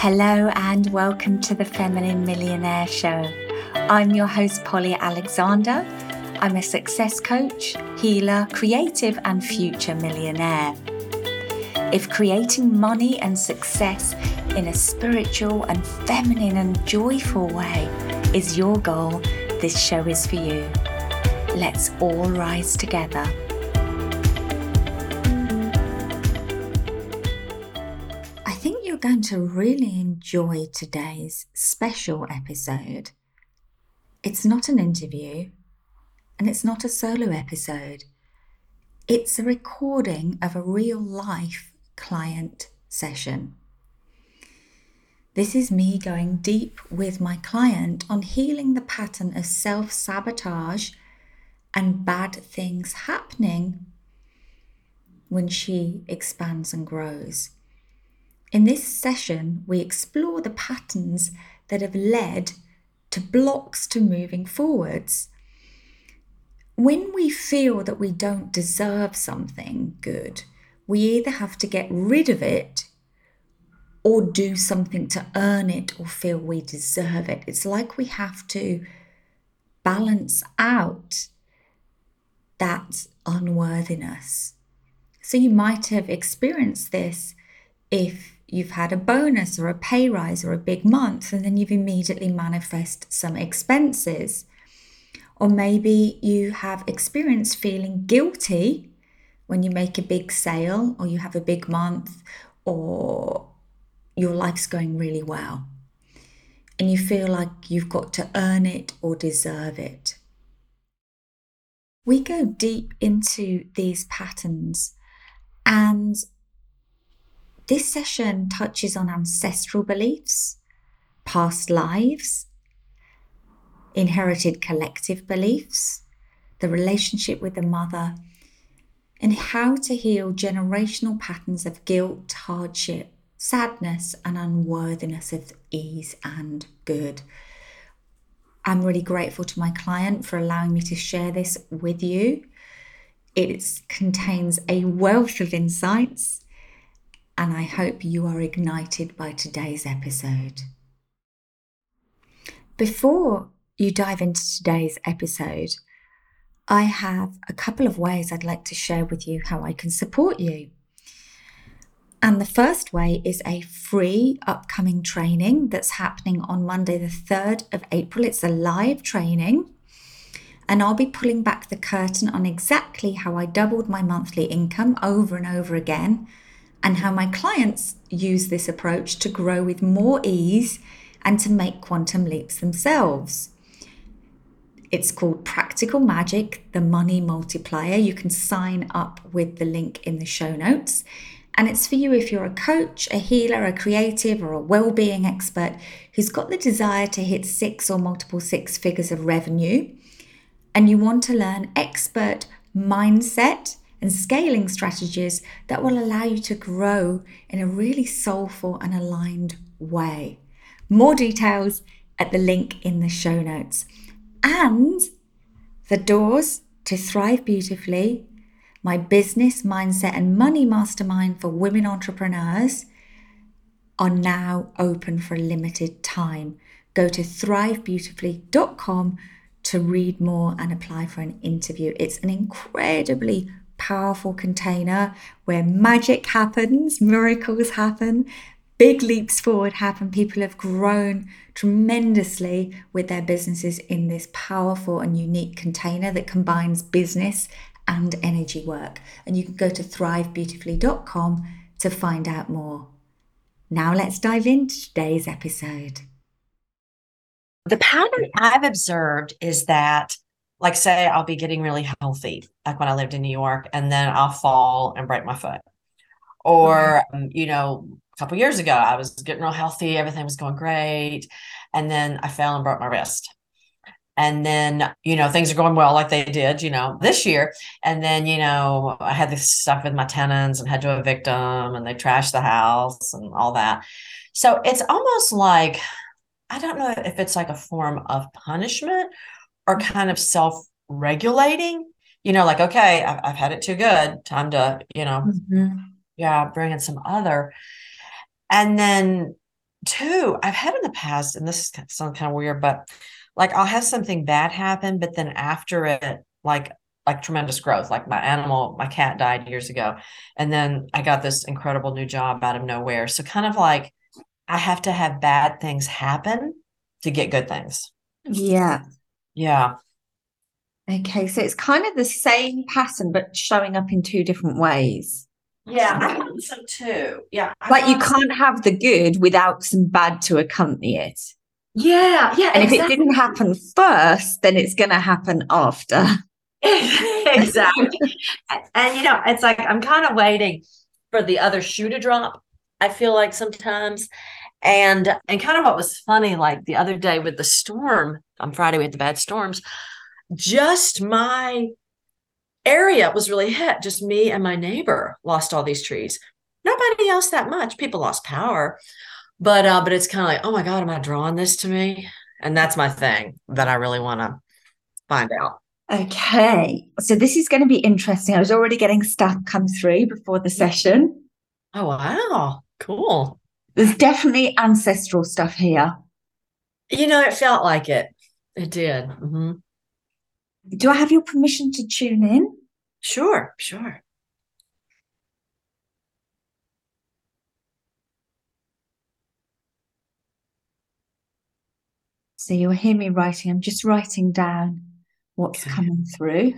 Hello, and welcome to the Feminine Millionaire Show. I'm your host, Polly Alexander. I'm a success coach, healer, creative, and future millionaire. If creating money and success in a spiritual and feminine and joyful way is your goal, this show is for you. Let's all rise together. Going to really enjoy today's special episode. It's not an interview and it's not a solo episode. It's a recording of a real life client session. This is me going deep with my client on healing the pattern of self sabotage and bad things happening when she expands and grows. In this session, we explore the patterns that have led to blocks to moving forwards. When we feel that we don't deserve something good, we either have to get rid of it or do something to earn it or feel we deserve it. It's like we have to balance out that unworthiness. So you might have experienced this if you've had a bonus or a pay rise or a big month and then you've immediately manifest some expenses. Or maybe you have experienced feeling guilty when you make a big sale or you have a big month or your life's going really well and you feel like you've got to earn it or deserve it. We go deep into these patterns, and this session touches on ancestral beliefs, past lives, inherited collective beliefs, the relationship with the mother, and how to heal generational patterns of guilt, hardship, sadness, and unworthiness of ease and good. I'm really grateful to my client for allowing me to share this with you. It contains a wealth of insights, and I hope you are ignited by today's episode. Before you dive into today's episode, I have a couple of ways I'd like to share with you how I can support you. And the first way is a free upcoming training that's happening on Monday, the 3rd of April. It's a live training. And I'll be pulling back the curtain on exactly how I doubled my monthly income over and over again, and how my clients use this approach to grow with more ease and to make quantum leaps themselves. It's called Practical Magic, the Money Multiplier. You can sign up with the link in the show notes. And it's for you if you're a coach, a healer, a creative, or a well-being expert who's got the desire to hit six or multiple six figures of revenue, and you want to learn expert mindset and scaling strategies that will allow you to grow in a really soulful and aligned way. More details at the link in the show notes. And the doors to Thrive Beautifully my business, mindset, and money mastermind for women entrepreneurs are now open for a limited time. Go to thrivebeautifully.com to read more and apply for an interview. It's an incredibly powerful container where magic happens, miracles happen, big leaps forward happen. People have grown tremendously with their businesses in this powerful and unique container that combines business and energy work. And you can go to thrivebeautifully.com to find out more. Now let's dive into today's episode. The pattern I've observed is that, like, say, I'll be getting really healthy, like when I lived in New York, and then I'll fall and break my foot. Or, um, you know, a couple years ago, I was getting real healthy, everything was going great. And then I fell and broke my wrist and then you know things are going well like they did you know this year and then you know i had this stuff with my tenants and had to evict them and they trashed the house and all that so it's almost like i don't know if it's like a form of punishment or kind of self-regulating you know like okay i've, I've had it too good time to you know mm-hmm. yeah bring in some other and then two, I've had in the past, and this is sound kind of weird, but like I'll have something bad happen, but then after it, like like tremendous growth. Like my animal, my cat died years ago, and then I got this incredible new job out of nowhere. So kind of like I have to have bad things happen to get good things. Yeah. Yeah. Okay, so it's kind of the same pattern, but showing up in two different ways. Yeah, I think so too. Yeah. Like you can't have the good without some bad to accompany it. Yeah, yeah. And exactly. if it didn't happen first, then it's going to happen after. exactly. and you know, it's like I'm kind of waiting for the other shoe to drop. I feel like sometimes. And and kind of what was funny, like the other day with the storm on Friday, we had the bad storms. Just my area was really hit. Just me and my neighbor lost all these trees. Nobody else that much. People lost power. But uh, but it's kind of like, oh my God, am I drawing this to me? And that's my thing that I really want to find out. Okay. So this is going to be interesting. I was already getting stuff come through before the session. Oh, wow. Cool. There's definitely ancestral stuff here. You know, it felt like it. It did. Mm-hmm. Do I have your permission to tune in? Sure, sure. So you'll hear me writing. I'm just writing down what's okay. coming through.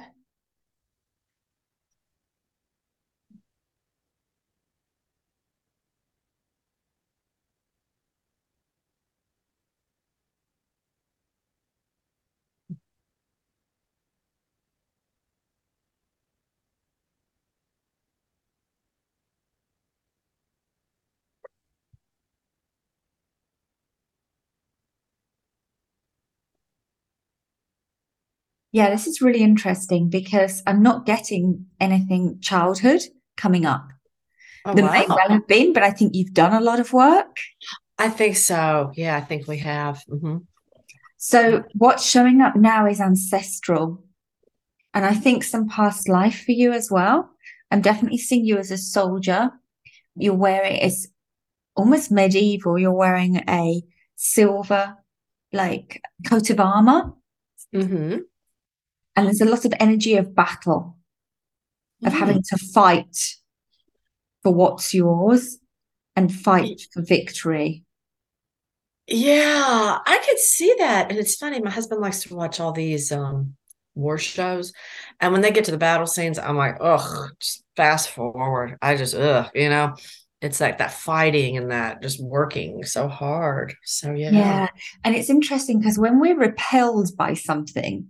Yeah, this is really interesting because I'm not getting anything childhood coming up. Oh, there wow. may well have been, but I think you've done a lot of work. I think so. Yeah, I think we have. Mm-hmm. So, what's showing up now is ancestral. And I think some past life for you as well. I'm definitely seeing you as a soldier. You're wearing it's almost medieval. You're wearing a silver, like coat of armor. Mm-hmm. And there's a lot of energy of battle, of mm. having to fight for what's yours and fight for victory. Yeah, I could see that. And it's funny, my husband likes to watch all these um war shows. And when they get to the battle scenes, I'm like, ugh, just fast forward. I just ugh, you know. It's like that fighting and that just working so hard. So yeah. Yeah. And it's interesting because when we're repelled by something,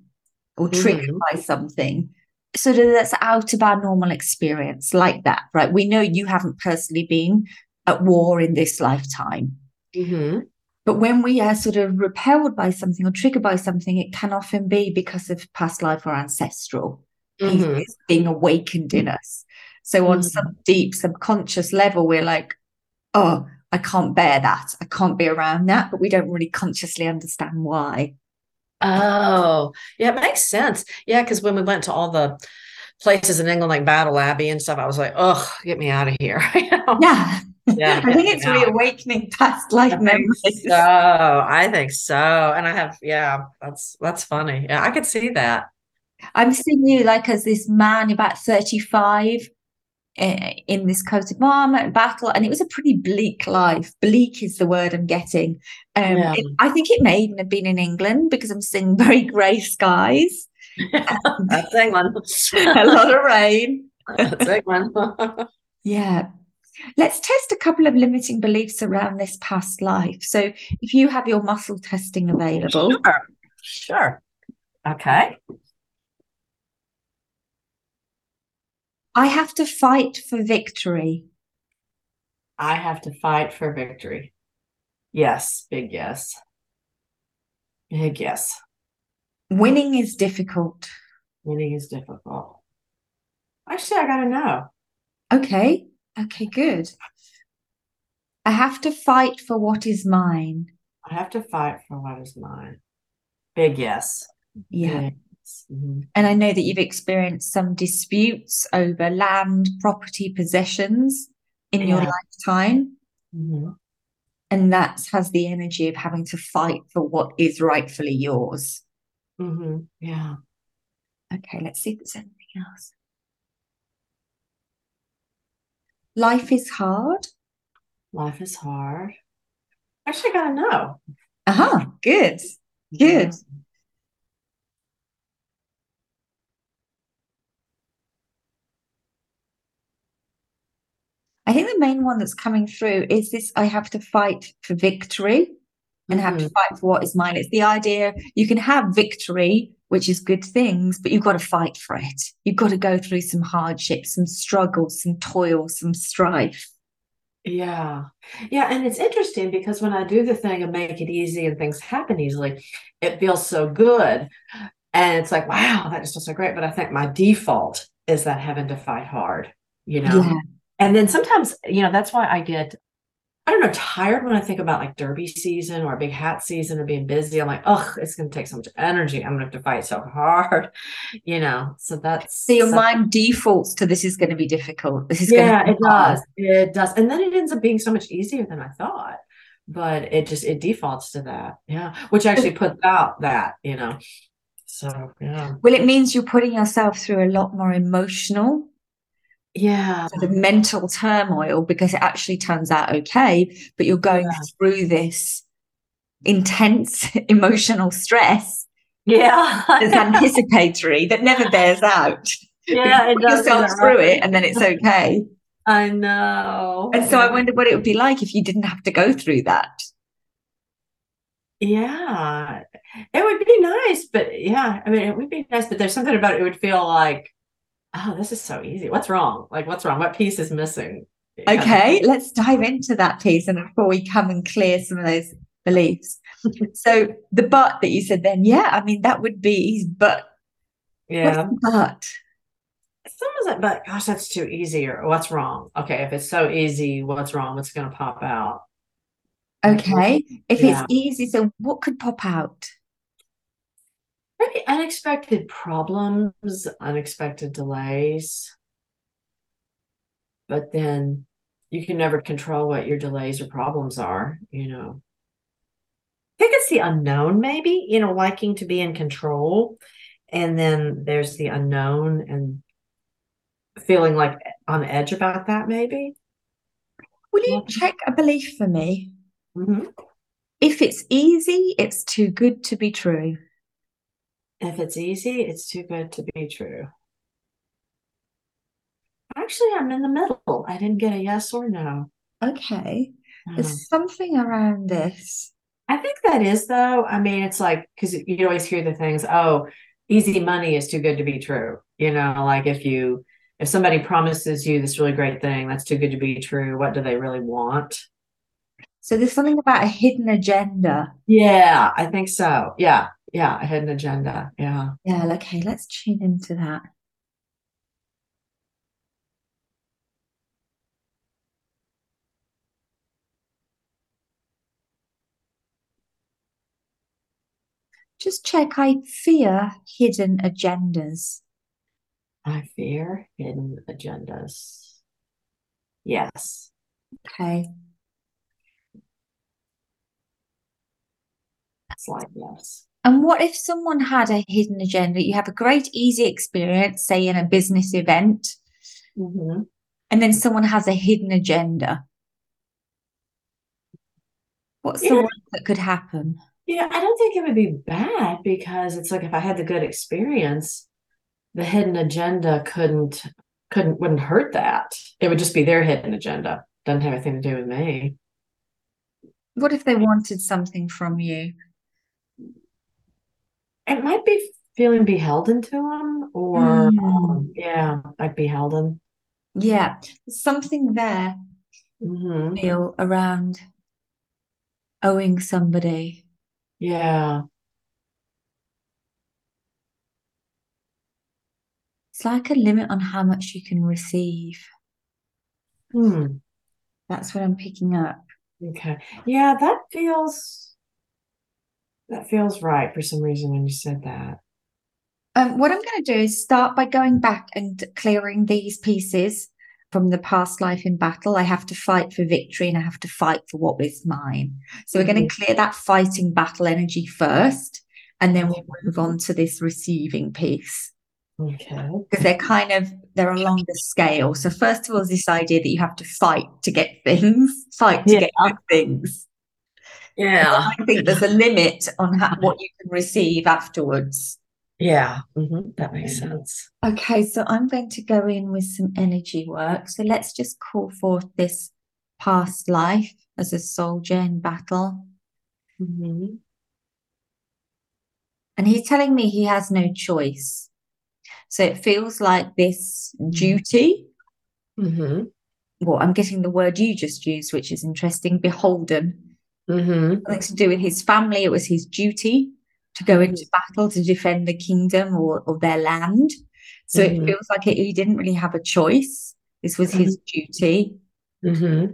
or triggered mm. by something sort of that's out of our normal experience like that right we know you haven't personally been at war in this lifetime mm-hmm. but when we are sort of repelled by something or triggered by something it can often be because of past life or ancestral mm-hmm. being awakened in us so on mm-hmm. some deep subconscious level we're like oh i can't bear that i can't be around that but we don't really consciously understand why Oh, yeah, it makes sense. Yeah, because when we went to all the places in England, like Battle Abbey and stuff, I was like, oh, get me out of here. you know? Yeah. Yeah, I think it's out. reawakening past life I memories. So I think so, and I have, yeah, that's that's funny. Yeah, I could see that. I'm seeing you like as this man about 35 Eh, in this coat of armor and battle, and it was a pretty bleak life. Bleak is the word I'm getting. Um, yeah. it, I think it may even have been in England because I'm seeing very grey skies. That's a one. a lot of rain. That's one. yeah. Let's test a couple of limiting beliefs around this past life. So, if you have your muscle testing available, sure. Sure. Okay. I have to fight for victory. I have to fight for victory. Yes, big yes. Big yes. Winning is difficult. Winning is difficult. Actually, I got to know. Okay. Okay, good. I have to fight for what is mine. I have to fight for what is mine. Big yes. Yeah. Mm-hmm. And I know that you've experienced some disputes over land, property, possessions in yeah. your lifetime. Mm-hmm. And that has the energy of having to fight for what is rightfully yours. Mm-hmm. Yeah. Okay, let's see if there's anything else. Life is hard. Life is hard. Actually, I gotta know. Uh-huh. Good. Good. I think the main one that's coming through is this I have to fight for victory and have to Mhm. fight for what is mine. It's the idea you can have victory, which is good things, but you've got to fight for it. You've got to go through some hardships, some struggles, some toil, some strife. Yeah. Yeah. And it's interesting because when I do the thing and make it easy and things happen easily, it feels so good. And it's like, wow, that just feels so great. But I think my default is that having to fight hard, you know? Yeah. And then sometimes, you know, that's why I get, I don't know, tired when I think about like derby season or a big hat season or being busy. I'm like, oh, it's going to take so much energy. I'm going to have to fight so hard, you know? So that's. So your some- mind defaults to this is going to be difficult. This is yeah, going to it hard. does. It does. And then it ends up being so much easier than I thought. But it just it defaults to that. Yeah. Which actually puts out that, you know. So yeah. Well, it means you're putting yourself through a lot more emotional Yeah. sort of mental turmoil because it actually turns out okay, but you're going Yeah. through this intense emotional stress Yeah. it's anticipatory that never bears out. yeah, you put does. yourself through right? it and then it's okay. I know. And so I wonder what it would be like if you didn't have to go through that. Yeah. It would be nice, but yeah, I mean it would be nice, but there's something about it, it would feel like, oh, this is so easy. What's wrong? Like what's wrong? What piece is missing? Okay, let's dive into that piece and before we come and clear some of those beliefs. So the but that you said then, yeah, I mean that would be his but. Yeah. But? Someone's like, but gosh, that's too easy, or what's wrong? Okay, if it's so easy, what's wrong? What's going to pop out? Okay, if Yeah. it's easy, so what could pop out? Maybe unexpected problems, unexpected delays. But then you can never control what your delays or problems are, you know. I think it's the unknown, maybe, you know, liking to be in control. And then there's the unknown and feeling like on edge about that, maybe. Will you check a belief for me? Mhm. If it's easy, it's too good to be true. If it's easy, it's too good to be true. Actually, I'm in the middle. I didn't get a yes or no. Okay, Um, there's something around this. I think that is though. I mean, it's like because you always hear the things, oh, easy money is too good to be true. You know, like if you if somebody promises you this really great thing, that's too good to be true. What do they really want? So there's something about a hidden agenda. Yeah, I think so. Yeah, yeah, a hidden agenda. Yeah. Yeah, okay, let's tune into that. Just check. I fear hidden agendas. I fear hidden agendas. Yes. Okay. It's like yes. And what if someone had a hidden agenda? You have a great, easy experience, say in a business event, hmm and then someone has a hidden agenda. What's the worst that could happen? Yeah, I don't think it would be bad because it's like if I had the good experience, the hidden agenda couldn't couldn't wouldn't hurt that. It would just be their hidden agenda. Doesn't have anything to do with me. What if they wanted something from you? It might be feeling beholden to them or Mm. um, yeah, like beholden. Yeah, something there hmm feel around owing somebody. Yeah. It's like a limit on how much you can receive. Hmm. That's what I'm picking up. Okay. Yeah, that feels that feels right for some reason when you said that. Um, what I'm going to do is start by going back and clearing these pieces from the past life in battle. I have to fight for victory and I have to fight for what is mine. So we're going to clear that fighting battle energy first, and then we'll move on to this receiving piece. Okay. Because they're kind of they're along the scale. So first of all, is this idea that you have to fight to get things, fight to Yeah. get things. Yeah. I think there's a limit on how, what you can receive afterwards. Yeah. hmm That makes sense. Okay, so I'm going to go in with some energy work. So let's just call forth this past life as a soldier in battle. hmm And he's telling me he has no choice. So it feels like this duty. Mm-hmm. Well, I'm getting the word you just used, which is interesting beholden. Hmm Something to do with his family. It was his duty to go into battle to defend the kingdom or, or their land. So it Mhm. feels like it, he didn't really have a choice. This was his duty. hmm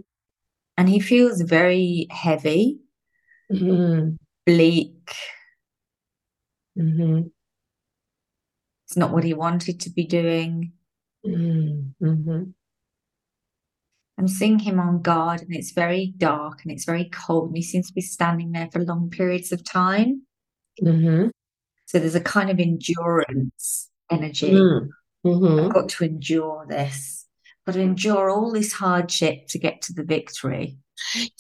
And he feels very heavy, hmm bleak. It's not what he wanted to be doing. hmm I'm seeing him on guard, and it's very dark and it's very cold, and he seems to be standing there for long periods of time. hmm So there's a kind of endurance energy. hmm I've got to endure this. Got to endure all this hardship to get to the victory.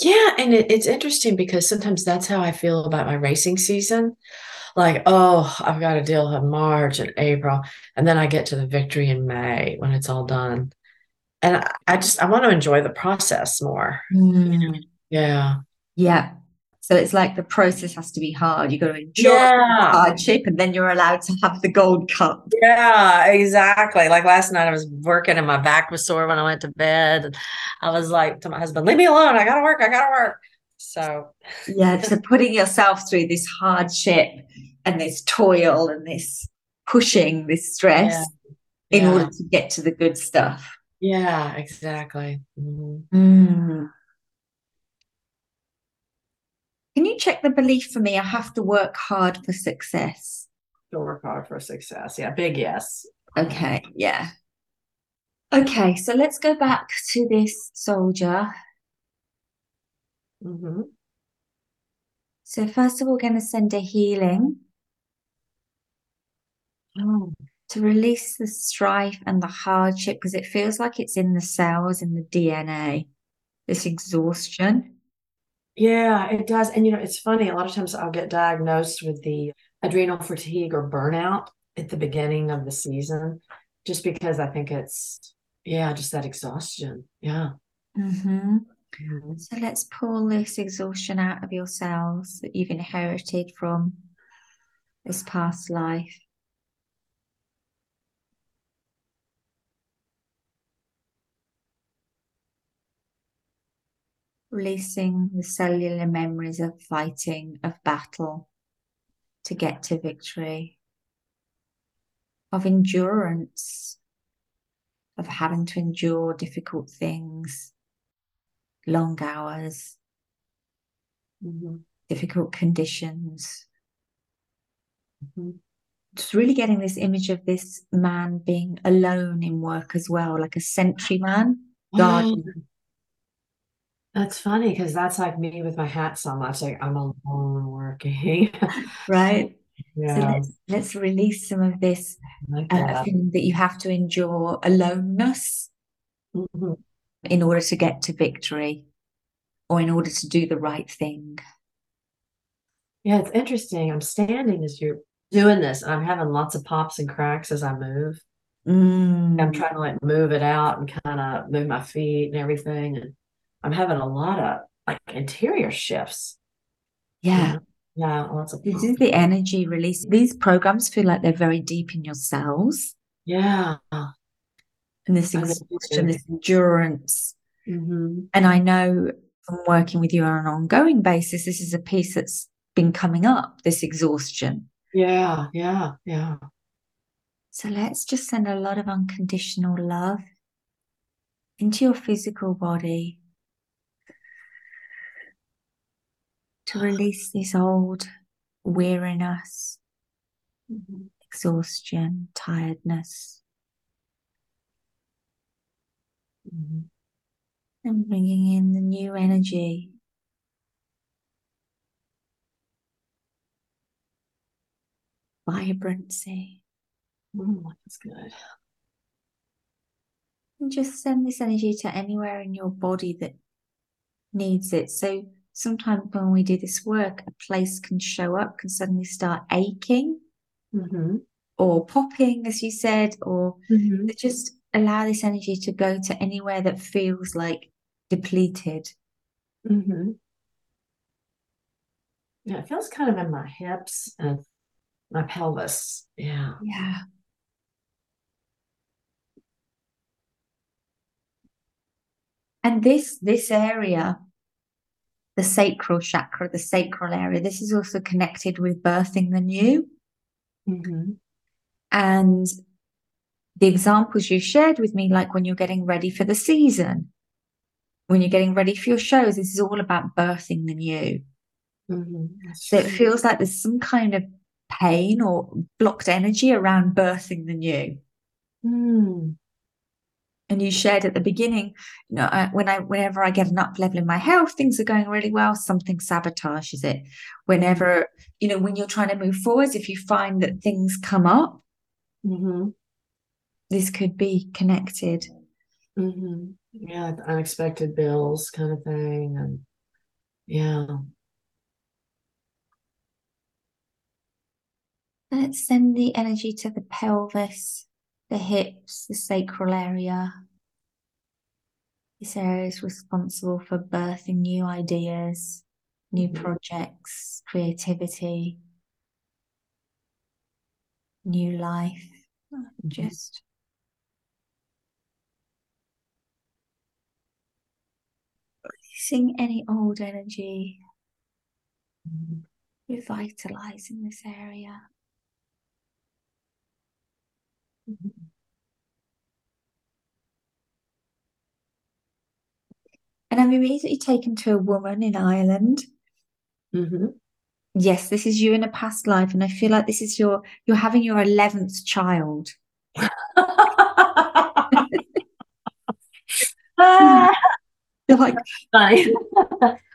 Yeah, and it, it's interesting because sometimes that's how I feel about my racing season. Like, oh, I've got to deal with March and April, and then I get to the victory in May when it's all done. And I, I just I want to enjoy the process more. Mm. Yeah. Yeah. So it's like the process has to be hard. You've got to enjoy Yeah. hardship, and then you're allowed to have the gold cup. Yeah, exactly. Like last night, I was working and my back was sore when I went to bed. And I was like to my husband, leave me alone. I gotta work. I gotta work. So, Yeah, so putting yourself through this hardship and this toil and this pushing, this stress Yeah. in yeah. order to get to the good stuff. Yeah, exactly. Mhm. Mm. Can you check the belief for me? I have to work hard for success. To work hard for success. Yeah, big yes. Okay, yeah. Okay, so let's go back to this soldier. Mm-hmm. So, first of all, we're going to send a healing Oh, to release the strife and the hardship because it feels like it's in the cells, in the DNA, this exhaustion. yeah, it does. And you know, it's funny. A lot of times I'll get diagnosed with the adrenal fatigue or burnout at the beginning of the season, just because I think it's, yeah, just that exhaustion. Yeah. hmm Mhm. So let's pull this exhaustion out of your cells that you've inherited from this past life. Releasing the cellular memories of fighting, of battle to get to victory, of endurance, of having to endure difficult things, long hours, Mhm. difficult conditions. Mhm. Just really getting this image of this man being alone in work as well, like a sentry man. guarding. That's funny because that's like me with my hat so much. Like I'm alone working. right? So Yeah, let's let's release some of this like uh, that. that you have to endure aloneness Mhm. in order to get to victory or in order to do the right thing. Yeah, it's interesting. I'm standing as you're doing this, and I'm having lots of pops and cracks as I move. I'm Mm. trying to like move it out and kind of move my feet and everything. And I'm having a lot of like interior shifts. you Yeah, know? Yeah, lots of this is the energy release. These programs feel like they're very deep in your cells, Yeah. and this exhaustion, this endurance. hmm And I know from working with you on an ongoing basis, this is a piece that's been coming up, this exhaustion. Yeah, yeah, yeah. So let's just send a lot of unconditional love into your physical body to release this old weariness, Mhm. exhaustion, tiredness. Mm-hmm. And bringing in the new energy. Vibrancy. Mm, that's good. And just send this energy to anywhere in your body that needs it. So sometimes when we do this work, a place can show up, can suddenly start aching mm-hmm. or popping, as you said, or mm-hmm. just allow this energy to go to anywhere that feels like depleted. Mm-hmm. Yeah, it feels kind of in my hips and my pelvis. Yeah. Yeah. And this this area, the sacral chakra, the sacral area, this is also connected with birthing the new. Mm-hmm. And the examples you shared with me, like when you're getting ready for the season, when you're getting ready for your shows, this is all about birthing the new. Mm-hmm. So it feels like there's some kind of pain or blocked energy around birthing the new. Mm and you shared at the beginning you know I, when i whenever i get an up level in my health things are going really well something sabotages it whenever you know when you're trying to move forwards if you find that things come up mm-hmm. this could be connected mm-hmm. yeah unexpected bills kind of thing and yeah let's send the energy to the pelvis the hips, the sacral area. This area is responsible for birthing new ideas, new mm-hmm. projects, creativity, new life. Mm-hmm. Just releasing any old energy, mm-hmm. revitalizing this area. And I'm immediately taken to a woman in Ireland. Mm-hmm. Yes, this is you in a past life, and I feel like this is your you're having your eleventh child. You're like I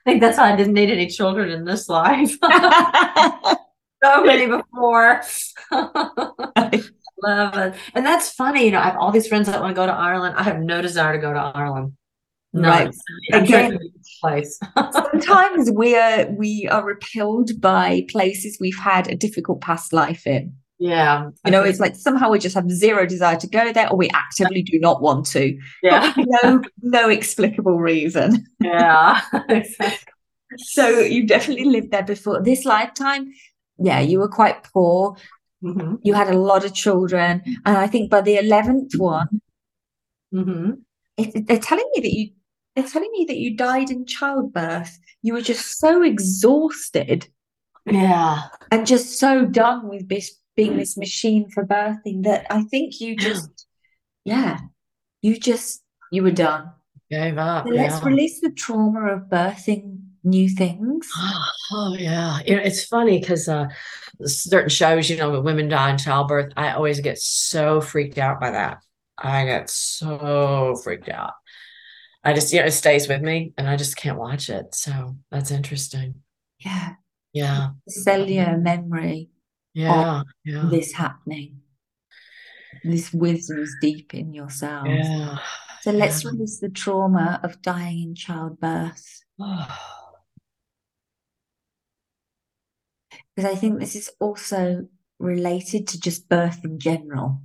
think that's why I didn't need any children in this life. so many before. Love it. And that's funny. You know, I have all these friends that want to go to Ireland. I have no desire to go to Ireland. Right. Again, place. sometimes we are we are repelled by places we've had a difficult past life in. Yeah. You know, it's like somehow we just have zero desire to go there or we actively do not want to. Yeah. no no explicable reason. Yeah. so you definitely lived there before. This lifetime, yeah, you were quite poor. Mm-hmm. You had a lot of children, and I think by the 11th one, mm-hmm. it, they're telling me that you they're telling me that you died in childbirth. You were just so exhausted, yeah, and just so done with this being this machine for birthing that I think you just, yeah, you just you were done. Gave up. So let's yeah. release the trauma of birthing new things. Oh, yeah, you know, it's funny because uh, certain shows, you know, when women die in childbirth, I always get so freaked out by that. I get so freaked out. I just, you know, it stays with me and I just can't watch it. So that's interesting. Yeah. Yeah. Cellular memory. Yeah. yeah. This happening. This wisdom is deep in yourself. Yeah. So let's yeah. release the trauma of dying in childbirth. Because I think this is also related to just birth in general.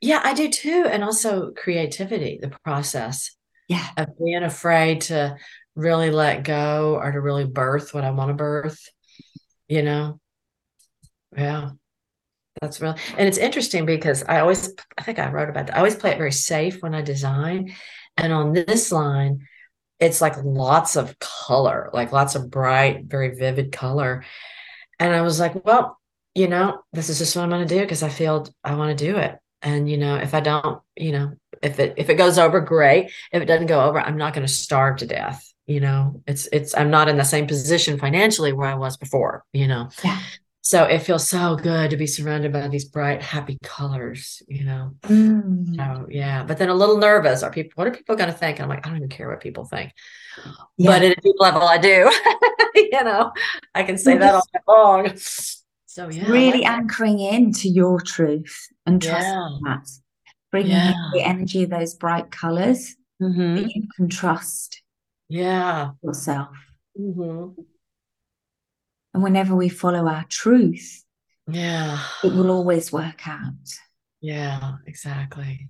Yeah, I do too. And also creativity, the process. Yeah. Of being afraid to really let go or to really birth what I want to birth, you know? Yeah. That's real. And it's interesting because I always, I think I wrote about that. I always play it very safe when I design. And on this line, it's like lots of color, like lots of bright, very vivid color. And I was like, well, you know, this is just what I'm going to do because I feel I want to do it. And you know, if I don't, you know, if it if it goes over, great. If it doesn't go over, I'm not going to starve to death. You know, it's it's I'm not in the same position financially where I was before. You know, yeah. So it feels so good to be surrounded by these bright, happy colors, you know. Mm. So yeah, but then a little nervous. Are people? What are people going to think? And I'm like, I don't even care what people think. Yeah. But at a deep level, I do. you know, I can say that all day long. So yeah, really like anchoring into your truth and trusting Yeah. that. Bringing Yeah. in the energy of those bright colors Mhm. that you can trust Yeah. yourself. Mhm. And whenever we follow our truth, Yeah. it will always work out. Yeah, exactly.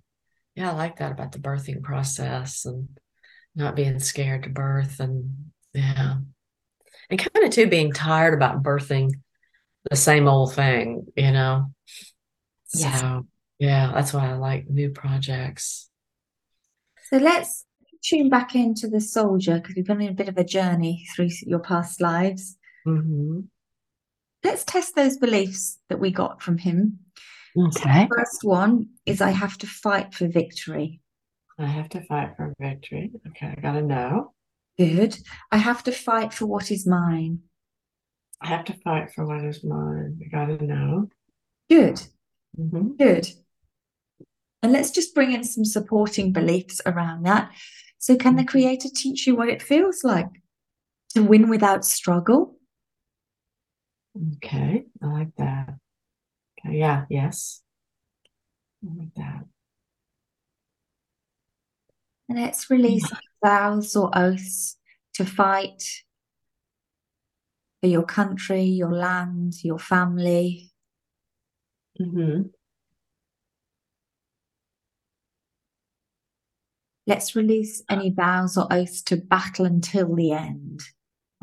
Yeah, I like that about the birthing process and not being scared to birth and yeah. And kind of too being tired about birthing the same old thing, you know. Yes. So yeah, that's why I like new projects. So let's tune back into the soldier because we've been on a bit of a journey through your past lives. Hmm Let's test those beliefs that we got from him. Okay. First one is I have to fight for victory. I have to fight for victory. Okay, I gotta know. Good. I have to fight for what is mine. I have to fight for what is mine. I gotta know. Good. hmm Good. And let's just bring in some supporting beliefs around that. So, can the Mhm. creator teach you what it feels like to win without struggle? Okay, I like that. Okay, yeah, yes. I like that. And let's release vows or oaths to fight for your country, your land, your family. hmm Let's release any vows or oaths to battle until the end.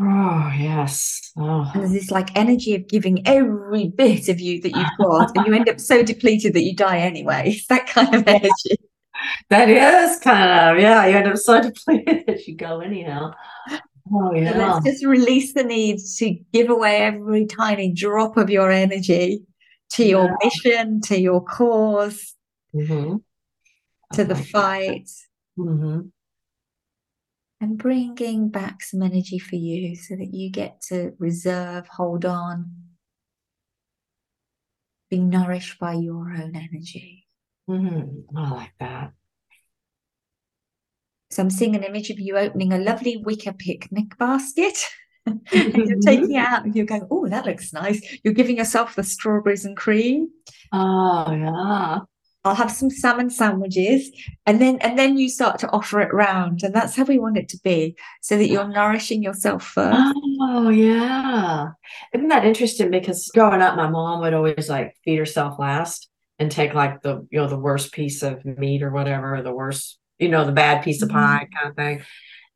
Oh, yes. Oh, And there's this like energy of giving every bit of you that you've got, and you end up so depleted that you die anyway. It's that kind of energy. that is kind of, yeah, you end up so depleted that you go anyhow. Oh, So yeah. let's just release the need to give away every tiny drop of your energy to your Yeah. mission, to your cause, hmm to the fight, hmm and bringing back some energy for you so that you get to reserve, hold on, be nourished by your own energy. hmm I like that. So I'm seeing an image of you opening a lovely wicker picnic basket. and you're taking it out and you're going, oh, that looks nice. You're giving yourself the strawberries and cream. Oh, yeah. I'll have some salmon sandwiches. And then and then you start to offer it round. And that's how we want it to be. So that you're nourishing yourself first. Oh, yeah. Isn't that interesting? Because growing up, my mom would always like feed herself last and take like the, you know, the worst piece of meat or whatever, or the worst, you know, the bad piece of Mhm. pie kind of thing.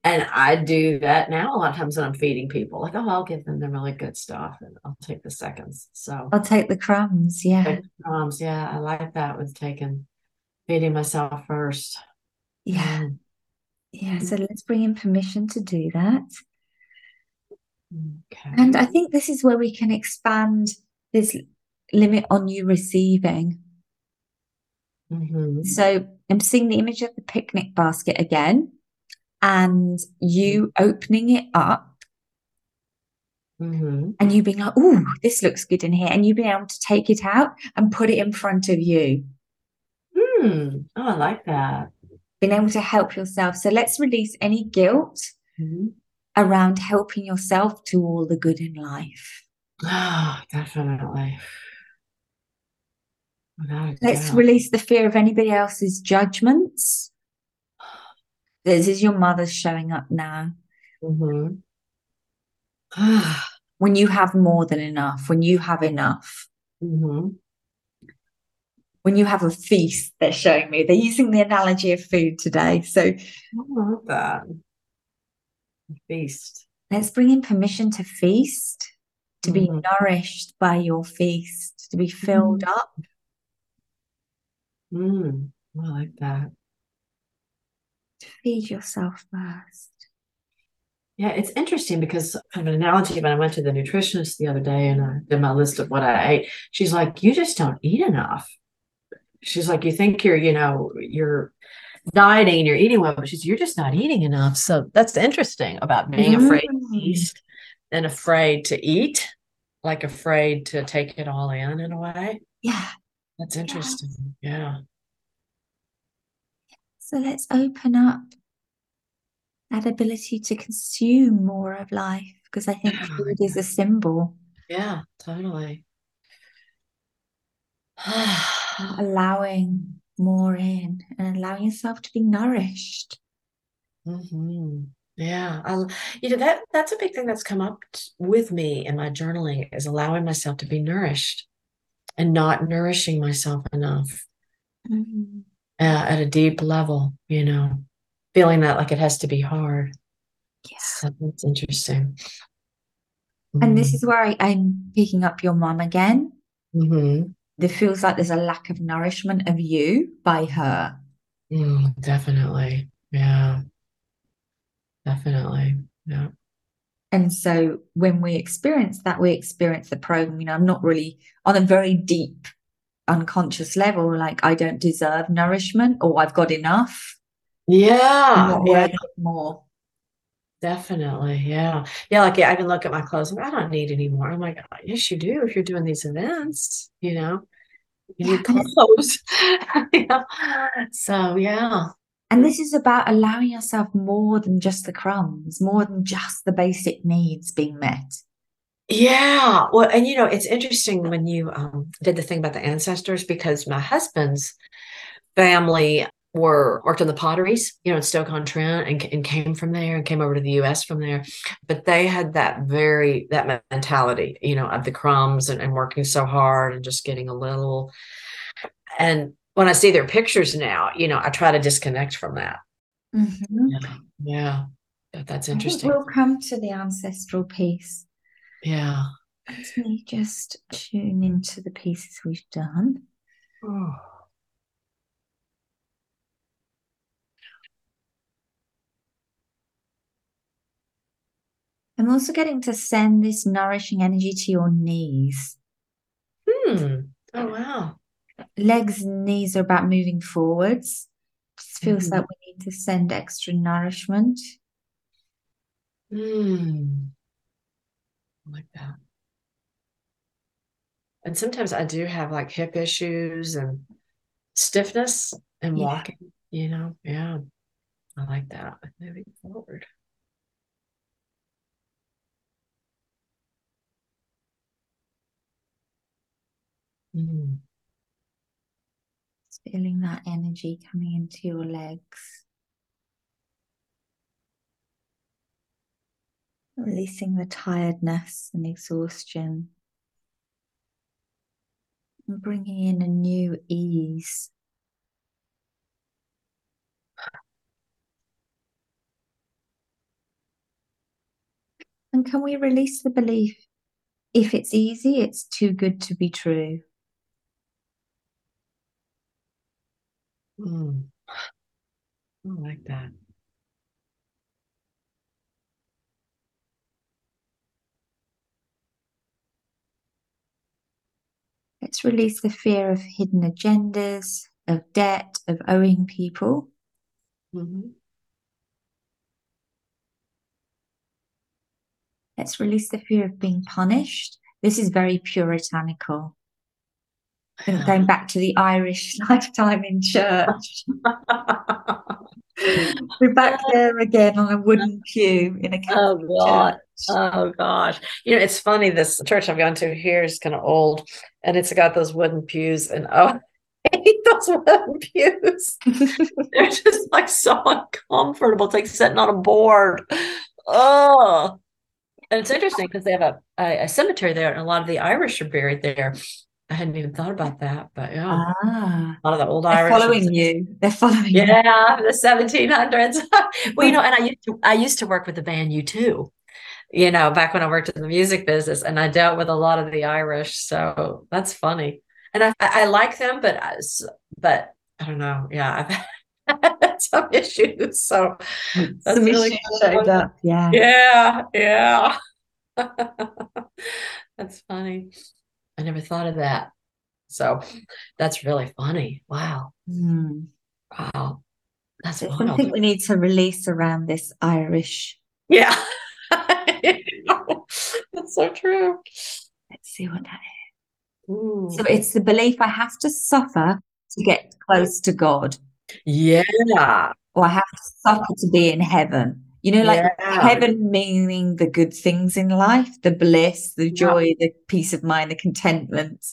And I do that now a lot of times when I'm feeding people. Like, oh, I'll give them the really good stuff and I'll take the seconds. So, I'll take the crumbs. Yeah. crumbs, yeah, I like that with taking feeding myself first. Yeah. Mm, Yeah. So let's bring in permission to do that. Okay. And I think this is where we can expand this limit on you receiving. Mhm. So I'm seeing the image of the picnic basket again and you opening it up Mhm. and you being like, oh, this looks good in here. And you being able to take it out and put it in front of you, Hmm. Oh, I like that. being able to help yourself. So let's release any guilt Mhm. around helping yourself to all the good in life. Ah, definitely. Without Let's doubt. release the fear of anybody else's judgments. This is your mother showing up now. Mhm. Ah, When you have more than enough, when you have enough, mhm. when you have a feast, they're showing me. They're using the analogy of food today. So I love that. Feast. let's bring in permission to feast, to be Mhm. nourished by your feast, to be filled up. Mm. I like that. Feed yourself first. Yeah, it's interesting because kind of an analogy when I went to the nutritionist the other day and I did my list of what I ate, she's like, you just don't eat enough. She's like, you think you're, you know, you're dieting and you're eating well, but she's you're just not eating enough. So that's interesting about being mm-hmm. afraid to feast and afraid to eat. like afraid to take it all in in a way. Yeah. That's interesting. Yeah. So let's open up that ability to consume more of life because I think Yeah, food is a symbol. Yeah, totally. allowing more in and allowing yourself to be nourished. hmm Yeah, I, you know that that's a big thing that's come up t- with me in my journaling is allowing myself to be nourished and not nourishing myself enough Mhm. Uh, at a deep level, you know, feeling that like it has to be hard. Yeah. So that's interesting. And this is where I, I'm picking up your mom again. Mm-hmm. There feels like there's a lack of nourishment of you by her. Mm, definitely. Yeah. Definitely. Yeah. And so when we experience that, we experience the program. You know, I'm not really on a very deep unconscious level, like I don't deserve nourishment or I've got enough. Yeah. Yeah. more. Definitely. Yeah. Yeah. Like yeah, I can look at my clothes and I don't need any more. I'm like, "Oh, yes, you do if you're doing these events, you know. You need clothes. Yeah. So yeah. And this is about allowing yourself more than just the crumbs, more than just the basic needs being met. Yeah. Well, and you know, it's interesting when you um, did the thing about the ancestors because my husband's family were worked on the potteries, you know, in Stoke-on-Trent and, and came from there and came over to the US from there. But they had that very that mentality, you know, of the crumbs and, and working so hard and just getting a little. And when I see their pictures now, you know, I try to disconnect from that. Mhm. Yeah. Yeah. But that's interesting. we'll come to the ancestral piece. Yeah. Let me just tune into the pieces we've done. Oh. I'm also getting to send this nourishing energy to your knees. Hmm. Oh wow. Legs and knees are about moving forwards. Just feels Mhm. like we need to send extra nourishment. Hmm. Like that. And sometimes I do have like hip issues and stiffness and Yeah. walking, you know. Yeah. I like that. Moving forward. Hmm. Feeling that energy coming into your legs. Releasing the tiredness and exhaustion. And bringing in a new ease. And can we release the belief if it's easy, it's too good to be true? Hmm. I like that. Let's release the fear of hidden agendas, of debt, of owing people. Mhm. Let's release the fear of being punished. This is very puritanical. Going back to the Irish lifetime in church. We're back there again on a wooden pew in a Oh Catholic God. church. Oh gosh. You know, it's funny, this church I've gone to here is kind of old and it's got those wooden pews and oh I hate those wooden pews. They're just like so uncomfortable. It's like sitting on a board. Oh. And it's interesting because they have a, a, a cemetery there and a lot of the Irish are buried there. I hadn't even thought about that, but yeah. Ah, A lot of the old they're Irish. following you. They're following you. Yeah, the 1700s. Well, you know, and I used to I used to work with the band U2, you know, back when I worked in the music business, and I dealt with a lot of the Irish. So that's funny, and I I like them, but I but I don't know. Yeah, I've had some issues. So that's Some really issues showed up. Yeah. Yeah, yeah. That's funny. I never thought of that. So that's really funny. Wow. Hmm. Wow. That's wild. something we need to release around this Irish. Yeah. That's so true. Let's see what that is. Ooh. So it's the belief I have to suffer to get close to God, Yeah. or I have to suffer to be in heaven. You know, like Yeah. heaven meaning the good things in life, the bliss, the Yeah. joy, the peace of mind, the contentment.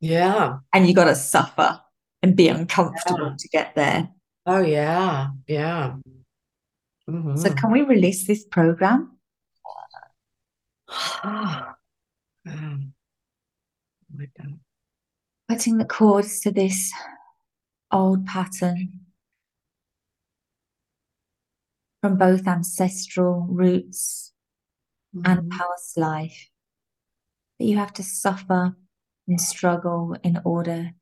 Yeah. And you got to suffer and be uncomfortable Yeah. to get there. Oh, yeah. Yeah. So, Mhm. can we release this program? Ah. Mm. Oh my God. Putting the cords to this old pattern from both ancestral roots and Mhm. past life that you have to suffer and struggle in order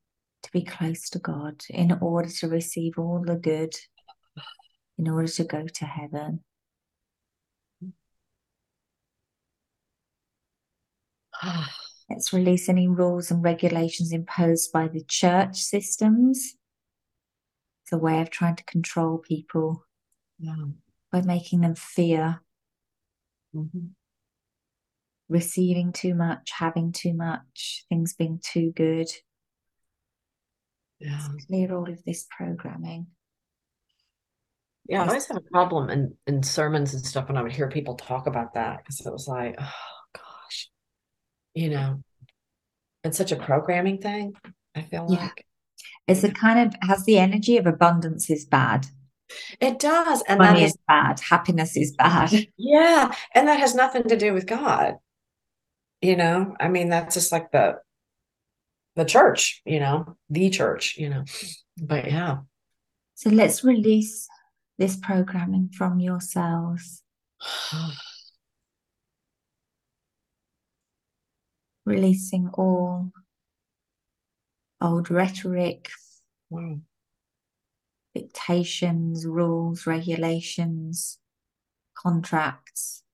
to be close to God, in order to receive all the good, in order to go to heaven. Let's release any rules and regulations imposed by the church systems. It's a way of trying to control people Yeah. by making them fear Mhm. receiving too much, having too much, things being too good. Yeah. Clear all of this programming. Yeah, I always have a problem in in sermons and stuff when I would hear people talk about that because it was like, oh you know, it's such a programming thing, I feel Yeah. like. It's a kind of has the energy of abundance is bad, It does, and that money has is bad, happiness is bad. yeah, and that has nothing to do with God. You know, I mean, that's just like the the church, you know, the church, you know. But yeah. So let's release this programming from your releasing all old rhetoric, Wow. dictations, rules, regulations, contracts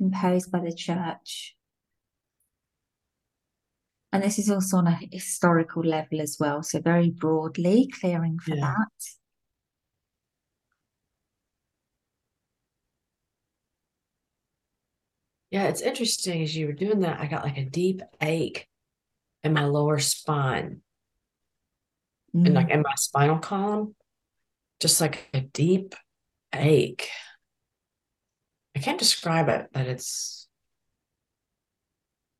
imposed by the church. And this is also on a historical level as well, so very broadly clearing for Yeah. that. Yeah, it's interesting as you were doing that, I got like a deep ache in my lower spine and Mm. like in my spinal column, just like a deep ache. I can't describe it, but it's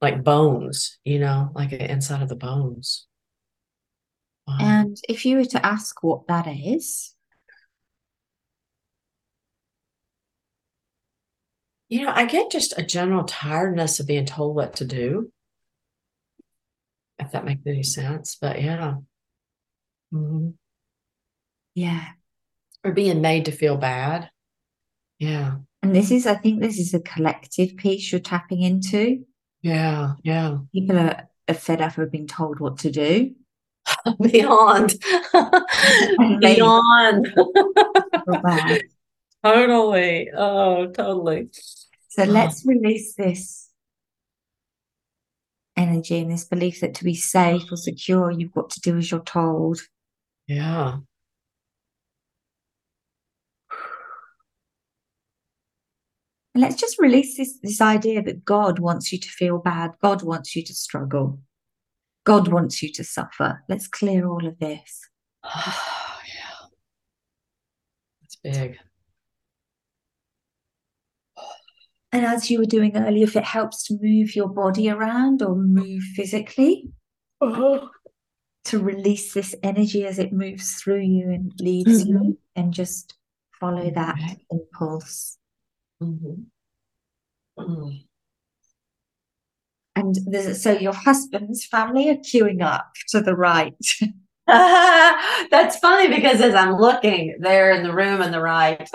like bones, you know, like the inside of the bones. Wow. And if you were to ask what that is, You know, I get just a general tiredness of being told what to do, if that makes any sense. But yeah. Mhm. yeah. Or being made to feel bad. Yeah. And this is, I think, this is a collective piece you're tapping into. Yeah. Yeah. People are, are fed up of being told what to do. Beyond. Beyond. Totally. Oh, totally. So Oh. let's release this energy and this belief that to be safe or secure, you've got to do as you're told. Yeah. And let's just release this, this idea that God wants you to feel bad. God wants you to struggle. God wants you to suffer. Let's clear all of this. Oh, yeah. That's big. And as you were doing earlier, if it helps to move your body around or move physically Oh. to release this energy as it moves through you and leaves you, and just follow that impulse. Mhm. Mm. And there's, so your husband's family are queuing up to the right. That's funny because as I'm looking, they're in the room on the right.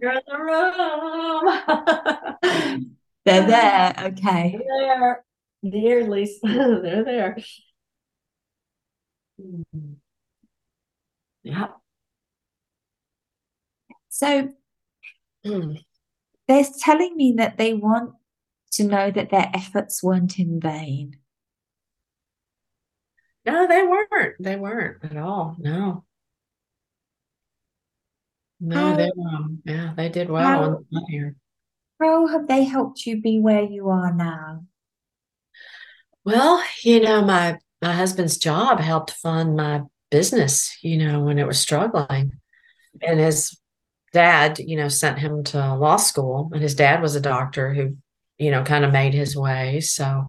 You're in the room. They're there. Okay. They're there. Nearly. They're there. Mhm. Yeah. So Mm. they're telling me that they want to know that their efforts weren't in vain. No, they weren't. They weren't at all. No. No, How- they um, yeah, they did well how- on on here. How have they helped you be where you are now? Well, you know, my my husband's job helped fund my business, you know, when it was struggling. And his dad, you know, sent him to law school, and his dad was a doctor who, you know, kind of made his way. So,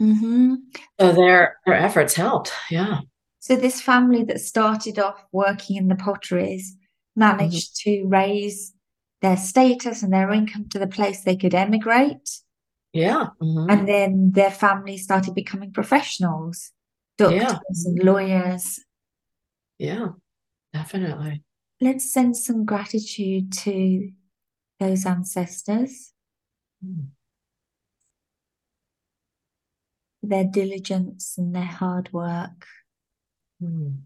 Mm-hmm. so their their efforts helped. Yeah. So this family that started off working in the potteries managed to raise their status and their income to the place they could emigrate. Yeah. mhm. And then their family started becoming professionals, doctors Yeah. and lawyers. Yeah. Definitely. Let's send some gratitude to those ancestors, Mm. Their diligence and their hard work, Mm.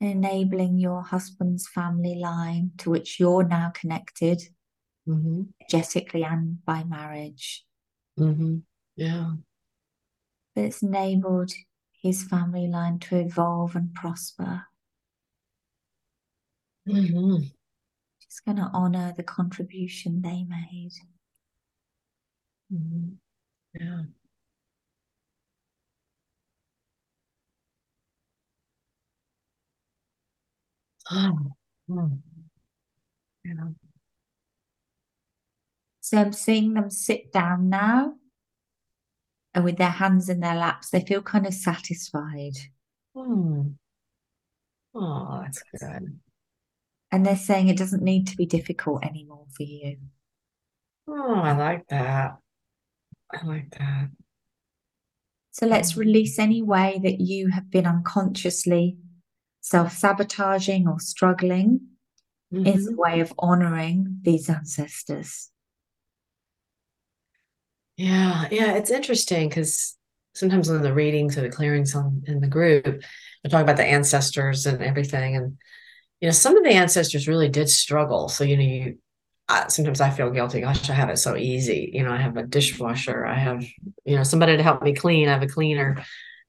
enabling your husband's family line to which you're now connected, Mhm. energetically and by marriage. Mhm. Yeah. But it's enabled his family line to evolve and prosper. Mhm. Just going to honor the contribution they made. Mhm. Yeah. So I'm seeing them sit down now and with their hands in their laps, they feel kind of satisfied. Mm. Oh, that's good. And they're saying it doesn't need to be difficult anymore for you. Oh, I like that. I like that. So let's release any way that you have been unconsciously self sabotaging or struggling is a Mhm. way of honoring these ancestors. Yeah, yeah, it's interesting because sometimes in the readings or the clearings on in the group, we talk about the ancestors and everything, and you know, some of the ancestors really did struggle. So you know, you I, sometimes I feel guilty. Gosh, I have it so easy. You know, I have a dishwasher. I have you know somebody to help me clean. I have a cleaner.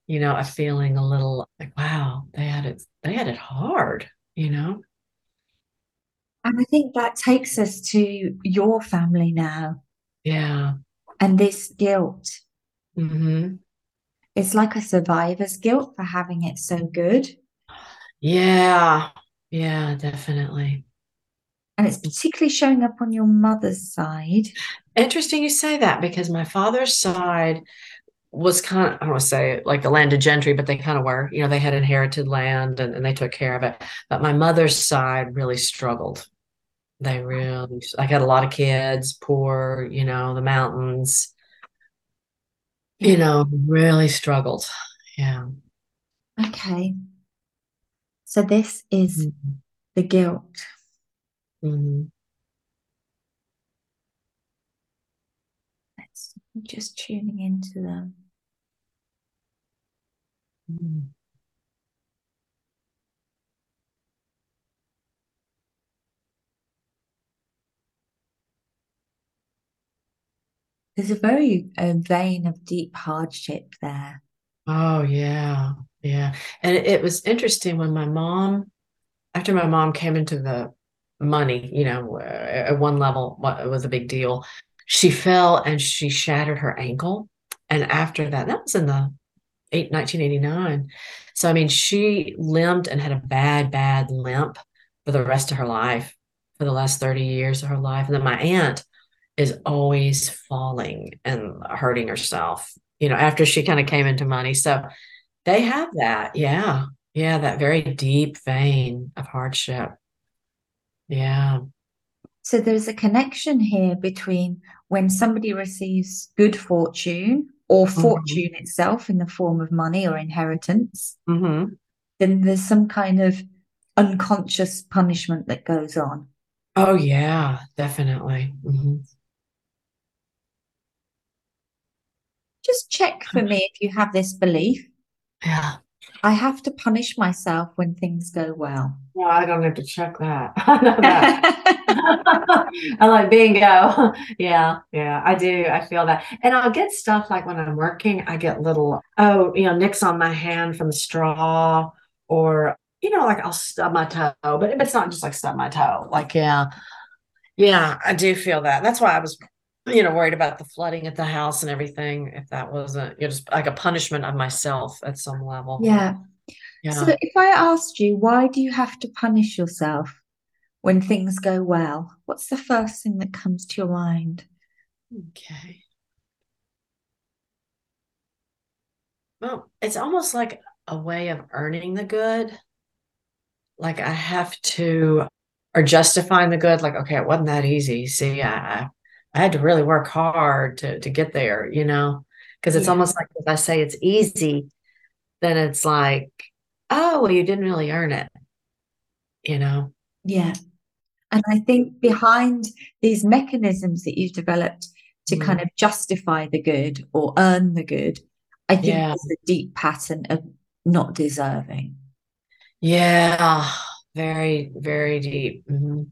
You know, I'm feeling a little like, wow, they had it. They had it hard. You know. And I think that takes us to your family now Yeah. and this guilt. Mm-hmm. It's like a survivor's guilt for having it so good. Yeah. Yeah. Definitely. And it's particularly showing up on your mother's side. Interesting you say that because my father's side was kind of, I don't want to say like the landed gentry, but they kind of were. You know, they had inherited land and, and they took care of it. But my mother's side really struggled. They really, I had a lot of kids, poor, you know, the mountains, you know, really struggled. Yeah. Okay. So this is the guilt. hmm Let's just tuning into them. There's a very a vein of deep hardship there. Oh, yeah. Yeah. And it, was interesting when my mom, after my mom came into the money, you know, uh, at one level, it was a big deal. She fell and she shattered her ankle. And after that, that was in the 1989. So, I mean, she limped and had a bad, bad limp for the rest of her life, for the last 30 years of her life. And then my aunt is always falling and hurting herself, you know, after she kind of came into money. So they have that. Yeah. Yeah. That very deep vein of hardship. Yeah. So there's a connection here between when somebody receives good fortune or Mhm. fortune itself in the form of money or inheritance, hmm then there's some kind of unconscious punishment that goes on. Oh, yeah. Definitely. hmm Just check for me if you have this belief. Yeah. I have to punish myself when things go well. No, I don't have to check that. I know that. I like bingo. Yeah, yeah, I do. I feel that. And I'll get stuff like when I'm working, I get little, oh, you know, nicks on my hand from the straw, or, you know, like I'll stub my toe, but it's not just like stub my toe. Like, yeah, yeah, I do feel that. That's why I was you know, worried about the flooding at the house and everything. If that wasn't, you know, just like a punishment of myself at some level. Yeah. Yeah. So if I asked you, why do you have to punish yourself when things go well? What's the first thing that comes to your mind? Okay. Well, it's almost like a way of earning the good. Like I have to, or justifying the good. Like, okay, it wasn't that easy. See, I, I had to really work hard to to get there, you know, because it's Yeah. almost like if I say it's easy, then it's like, oh, well, you didn't really earn it, you know. Yeah. And I think behind these mechanisms that you've developed to Mm. kind of justify the good or earn the good, I think Yeah. there's a deep pattern of not deserving. Yeah, very, very deep. Mhm.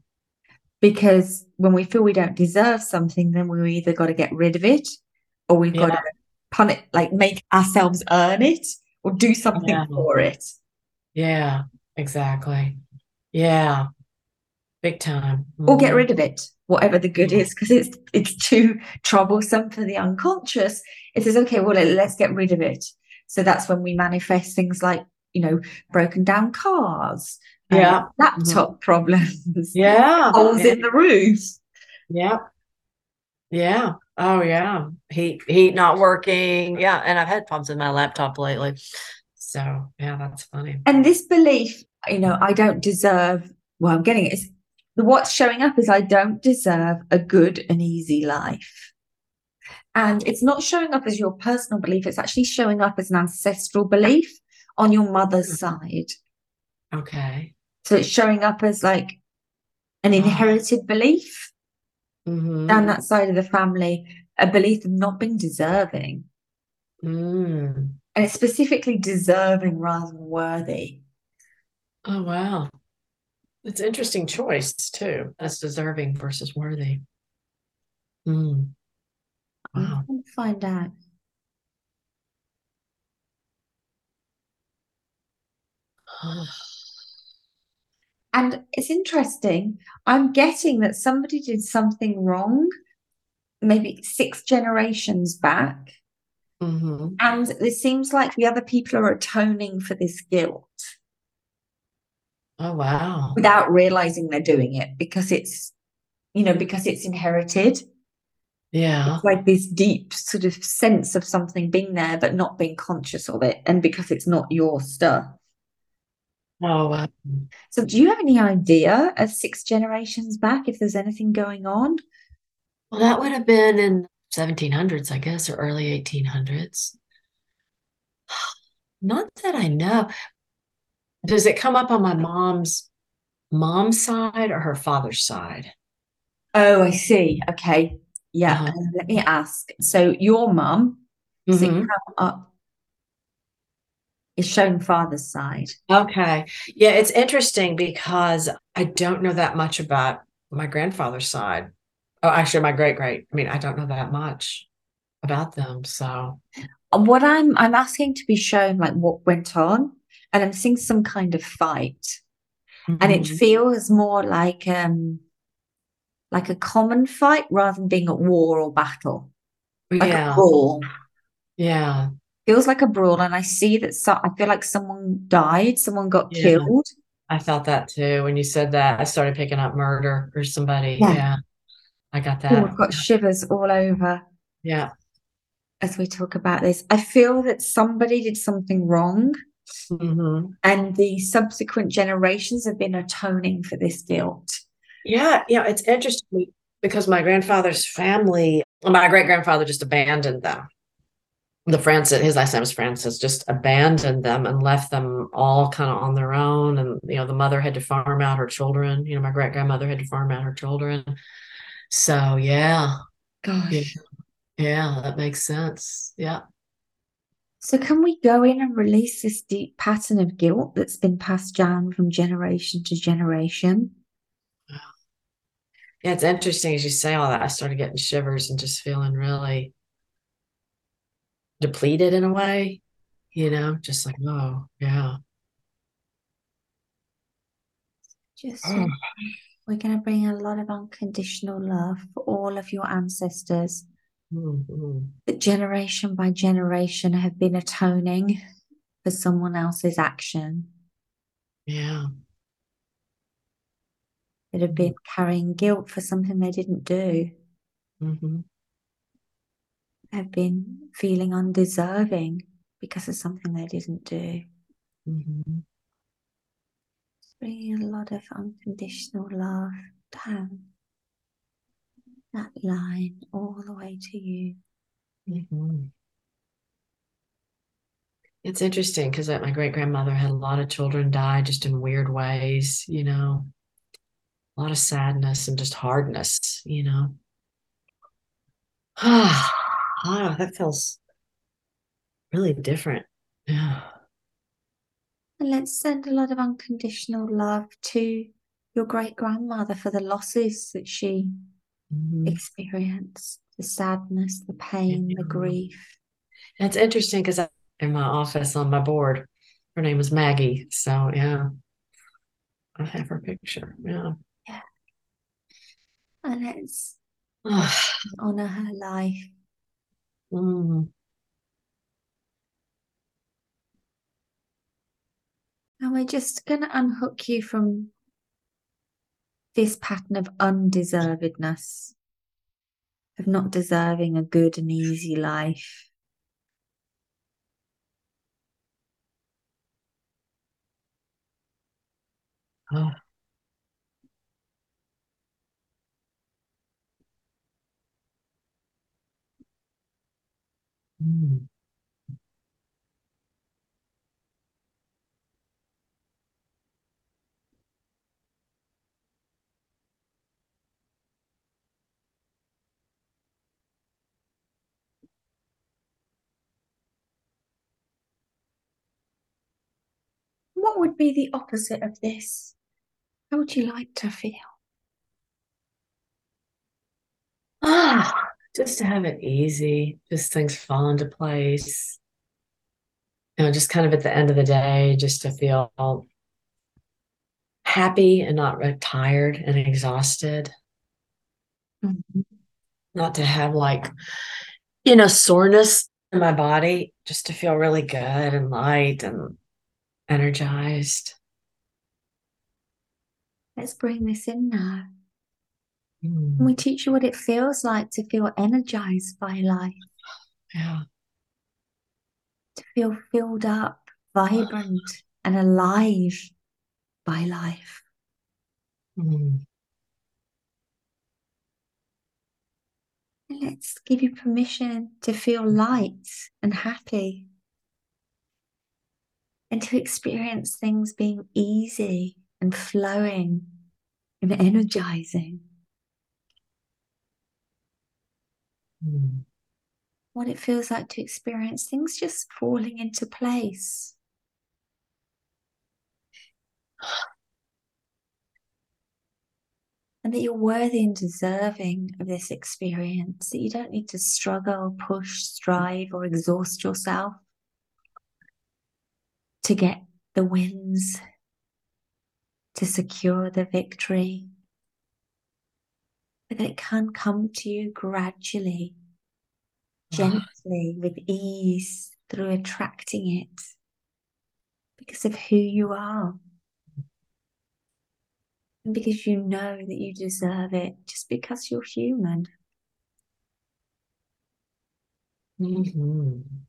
Because when we feel we don't deserve something, then we either got to get rid of it or we've got to pun it, like make ourselves earn it or do something Yeah. for it. Yeah, exactly. Yeah, big time. Or get Mhm. rid of it, whatever the good is, because it's it's too troublesome for the unconscious. It says, okay, well, let's get rid of it. So that's when we manifest things like, you know, broken down cars, Yeah. laptop mm-hmm. problems, Yeah. holes Yeah. in the roof. Yeah. Yeah. Oh yeah. Heat heat not working. Yeah. And I've had problems with my laptop lately. So yeah, that's funny. And this belief, you know, I don't deserve, well, I'm getting it. Is what's showing up is I don't deserve a good and easy life. And it's not showing up as your personal belief, it's actually showing up as an ancestral belief on your mother's hmm. side. Okay. So it's showing up as like an inherited belief hmm down that side of the family, a belief of not being deserving. Mm. And it's specifically deserving rather than worthy. Oh wow. It's an interesting choice too. as deserving versus worthy. Mm. Wow. To find out. And it's interesting. I'm getting that somebody did something wrong, maybe six generations back. hmm And it seems like the other people are atoning for this guilt Oh wow. without realizing they're doing it because it's, you know, because it's inherited. Yeah. It's like this deep sort of sense of something being there, but not being conscious of it. And because it's not your stuff. Oh wow. So, do you have any idea of six generations back if there's anything going on? Well, that would have been in 1700s, I guess, or early 1800s. Not that I know. Does it come up on my mom's mom's side or her father's side? Oh, I see. Okay. Yeah. Uh-huh. uh, let me ask. So, your mum, does it Mhm. come up? Is shown father's side. Okay. Yeah, it's interesting because I don't know that much about my grandfather's side. Oh, actually, my great great. I mean, I don't know that much about them. So, What I'm I'm asking to be shown like what went on, and I'm seeing some kind of fight, and it Mhm. feels more like um like a common fight rather than being a war or battle, like a yeah, brawl. yeah, Feels like a brawl, and I see that so I feel like someone died, someone got yeah. killed. I felt that too. When you said that, I started picking up murder or somebody. Yeah. Yeah, I got that. I've got shivers all over Yeah. as we talk about this. I feel that somebody did something wrong, hmm and the subsequent generations have been atoning for this guilt. Yeah, yeah, it's interesting because my grandfather's family, my great grandfather just abandoned them. The Francis, his last name was Francis, just abandoned them and left them all kind of on their own. And, you know, the mother had to farm out her children. You know, my great grandmother had to farm out her children. So, yeah, Gosh. yeah, that makes sense. Yeah. So, can we go in and release this deep pattern of guilt that's been passed down from generation to generation? Yeah, it's interesting as you say all that. I started getting shivers and just feeling really depleted in a way, you know, just like, oh, yeah. Just Oh. we're going to bring a lot of unconditional love for all of your ancestors Mm-hmm. that generation by generation have been atoning for someone else's action, Yeah. that have been carrying guilt for something they didn't do, Mm-hmm. Have been feeling undeserving because of something they didn't do. Mm-hmm. Bringing a lot of unconditional love down that line all the way to you. Mm-hmm. It's interesting because my great grandmother had a lot of children die just in weird ways, you know, a lot of sadness and just hardness, you know. Ah, oh, that feels really different. Yeah. And let's send a lot of unconditional love to your great grandmother for the losses that she Mhm. experienced the sadness, the pain, the grief. And it's interesting because in my office on my board, her name is Maggie. So yeah, I have her picture. Yeah. Yeah. And let's honor her life. Mm, And we're just going to unhook you from this pattern of undeservedness, of not deserving a good and easy life. oh, mm. What would be the opposite of this? How would you like to feel? Ah, just to have it easy, just things fall into place. You know, just kind of at the end of the day, just to feel happy and not tired and exhausted. Mhm. Not to have like, you know, soreness in my body, just to feel really good and light and energized. Let's bring this in now. Mm, we teach you what it feels like to feel energized by life, yeah. to feel filled up, vibrant, and alive by life. Mm, let's give you permission to feel light and happy and to experience things being easy and flowing and energizing. Mm. What it feels like to experience things just falling into place. And that you're worthy and deserving of this experience, that you don't need to struggle, push, strive, or exhaust yourself to get the wins, to secure the victory. But that it can come to you gradually, gently, with ease, through attracting it because of who you are. And because you know that you deserve it just because you're human. Mhm.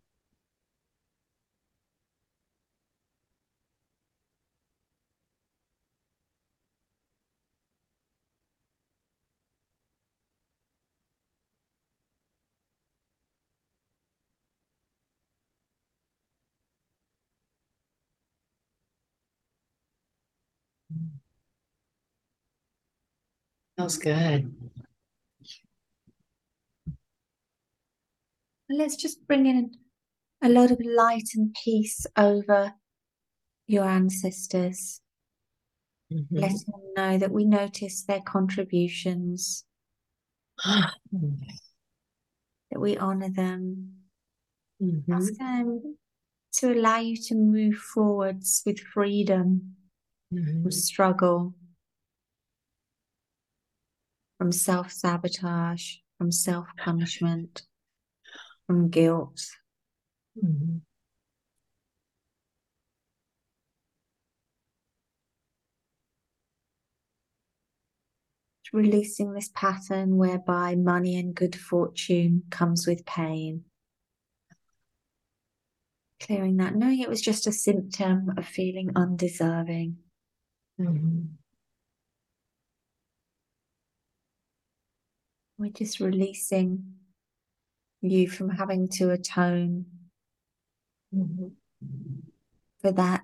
Feels good. Let's just bring in a lot of light and peace over your ancestors, Mhm. letting them know that we notice their contributions, that we honor them, Mhm. ask them to allow you to move forwards with freedom Mhm. from struggle, from self sabotage, from self punishment, from guilt. Mm-hmm. Releasing this pattern whereby money and good fortune comes with pain. Clearing that, knowing it was just a symptom of feeling undeserving. Mm-hmm. We're just releasing you from having to atone Mm-hmm. for that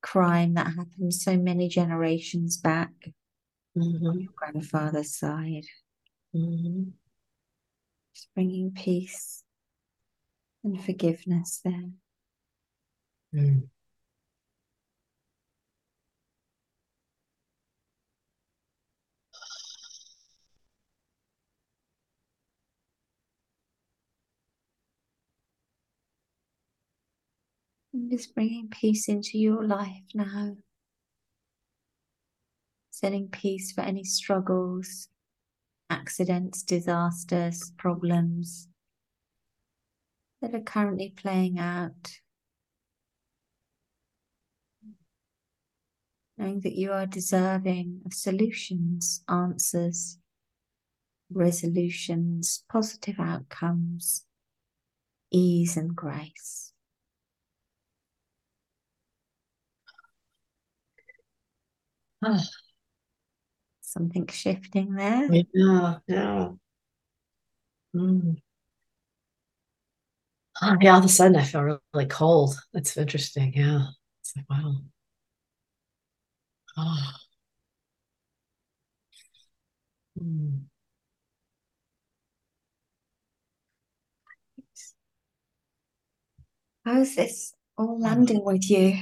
crime that happened so many generations back Mm-hmm. on your grandfather's side. Mm-hmm. Just bringing peace and forgiveness there. Mm. And just bringing peace into your life now. Sending peace for any struggles, accidents, disasters, problems that are currently playing out. Knowing that you are deserving of solutions, answers, resolutions, positive outcomes, ease and grace. Something shifting there. yeah, yeah. Mm. Oh, yeah, all of a sudden I feel really, really cold. That's interesting. Yeah. It's like, wow. Oh. Mm. How's this all landing with you?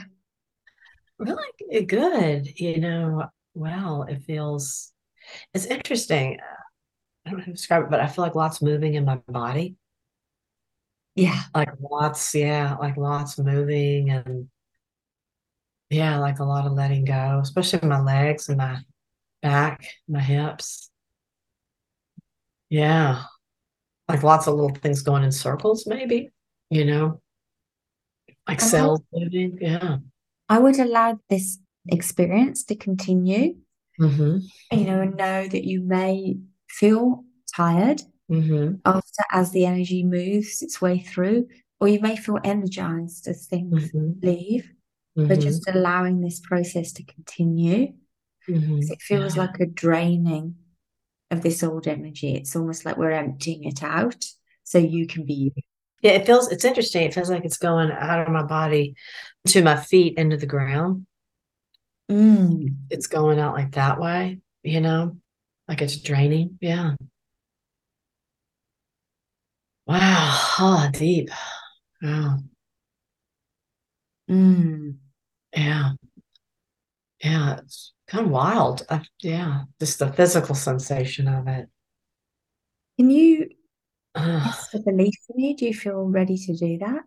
Really good. You know, wow, it feels, it's interesting. I don't know how to describe it, but I feel like lots moving in my body. Yeah. Like lots, yeah, like lots moving and yeah, like a lot of letting go, especially my legs and my back, my hips. Yeah. Like lots of little things going in circles, maybe, you know, like I, cells moving. Yeah. I would allow this experience to continue, Mm-hmm. you know, and know that you may feel tired Mm-hmm. after as the energy moves its way through, or you may feel energized as things Mm-hmm. leave, but Mm-hmm. just allowing this process to continue Mm-hmm. it feels Yeah. like a draining of this old energy. It's almost like we're emptying it out so you can be you. Yeah, it feels, it's interesting. It feels like it's going out of my body to my feet into the ground. Mm. It's going out like that way, you know, like it's draining. Yeah. Wow. Oh, deep. Wow. Mm. Yeah. Yeah. It's kind of wild. I, yeah. Just the physical sensation of it. Can you Test a belief for me? Do you feel ready to do that?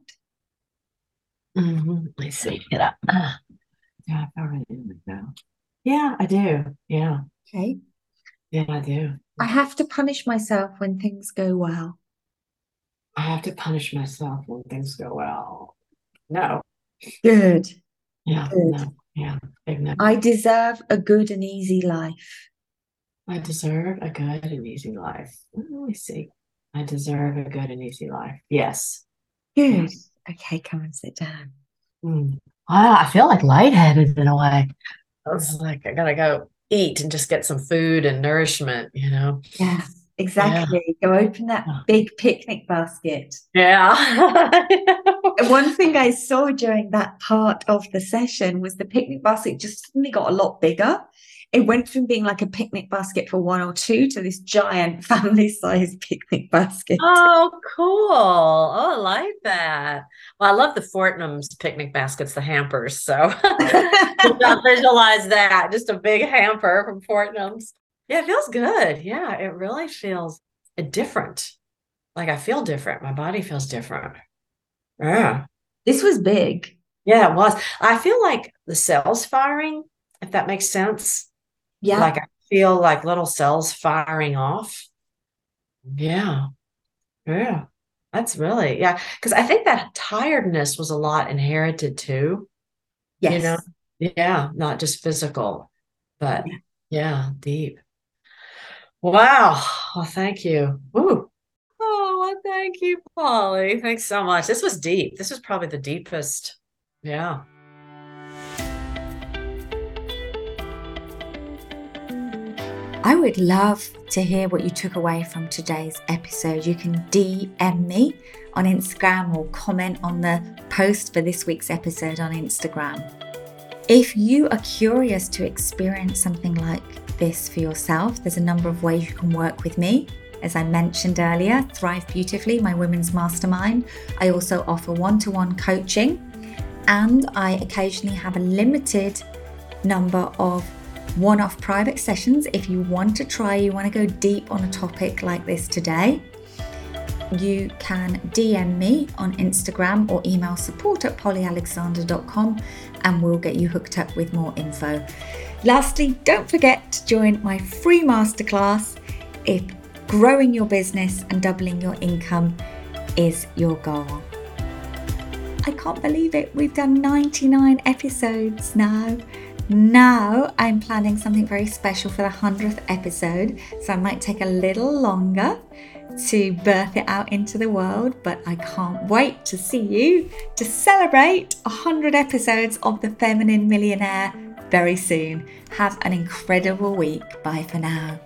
Mhm. Let's see. Get up. Ah. Yeah, I feel ready to go. Yeah, I do. Yeah. Okay. Yeah, I do. I have to punish myself when things go well. I have to punish myself when things go well. No. Good. Yeah. Good. No. Yeah. No. I deserve a good and easy life. I deserve a good and easy life. Let me see. I deserve a good and easy life. Yes. Good. Okay, come and sit down. Mm. Wow, I feel like lightheaded in a way. I was like, I gotta go eat and just get some food and nourishment, you know? Yeah, Yeah. exactly. Go open that big picnic basket. Yeah. One thing I saw during that part of the session was the picnic basket just suddenly got a lot bigger. It went from being like a picnic basket for one or two to this giant family-sized picnic basket. Oh, cool. Oh, I like that. Well, I love the Fortnum's picnic baskets, the hampers. So visualize that. Just a big hamper from Fortnum's. Yeah, it feels good. Yeah, it really feels different. Like I feel different. My body feels different. Yeah. This was big. Yeah, it was. I feel like the cells firing, if that makes sense. Yeah. Like I feel like little cells firing off. Yeah. Yeah. That's really, yeah. Because I think that tiredness was a lot inherited too. Yes. You know? Yeah. Not just physical, but yeah, yeah deep. Wow. Well, thank you. Ooh. Oh, well, thank you, Polly. Thanks so much. This was deep. This was probably the deepest. Yeah. I would love to hear what you took away from today's episode. You can DM me on Instagram or comment on the post for this week's episode on Instagram. If you are curious to experience something like this for yourself, there's a number of ways you can work with me. As I mentioned earlier, Thrive Beautifully, my women's mastermind. I also offer one to one coaching and I occasionally have a limited number of one off private sessions if you want to try, you want to go deep on a topic like this today. You can DM me on Instagram or email support at pollyalexander.com and we'll get you hooked up with more info. Lastly, don't forget to join my free masterclass if growing your business and doubling your income is your goal. I can't believe it, we've done 99 episodes now. Now I'm planning something very special for the 100th episode, so I might take a little longer to birth it out into the world, but I can't wait to see you to celebrate 100 episodes of The Feminine Millionaire very soon. Have an incredible week. Bye for now.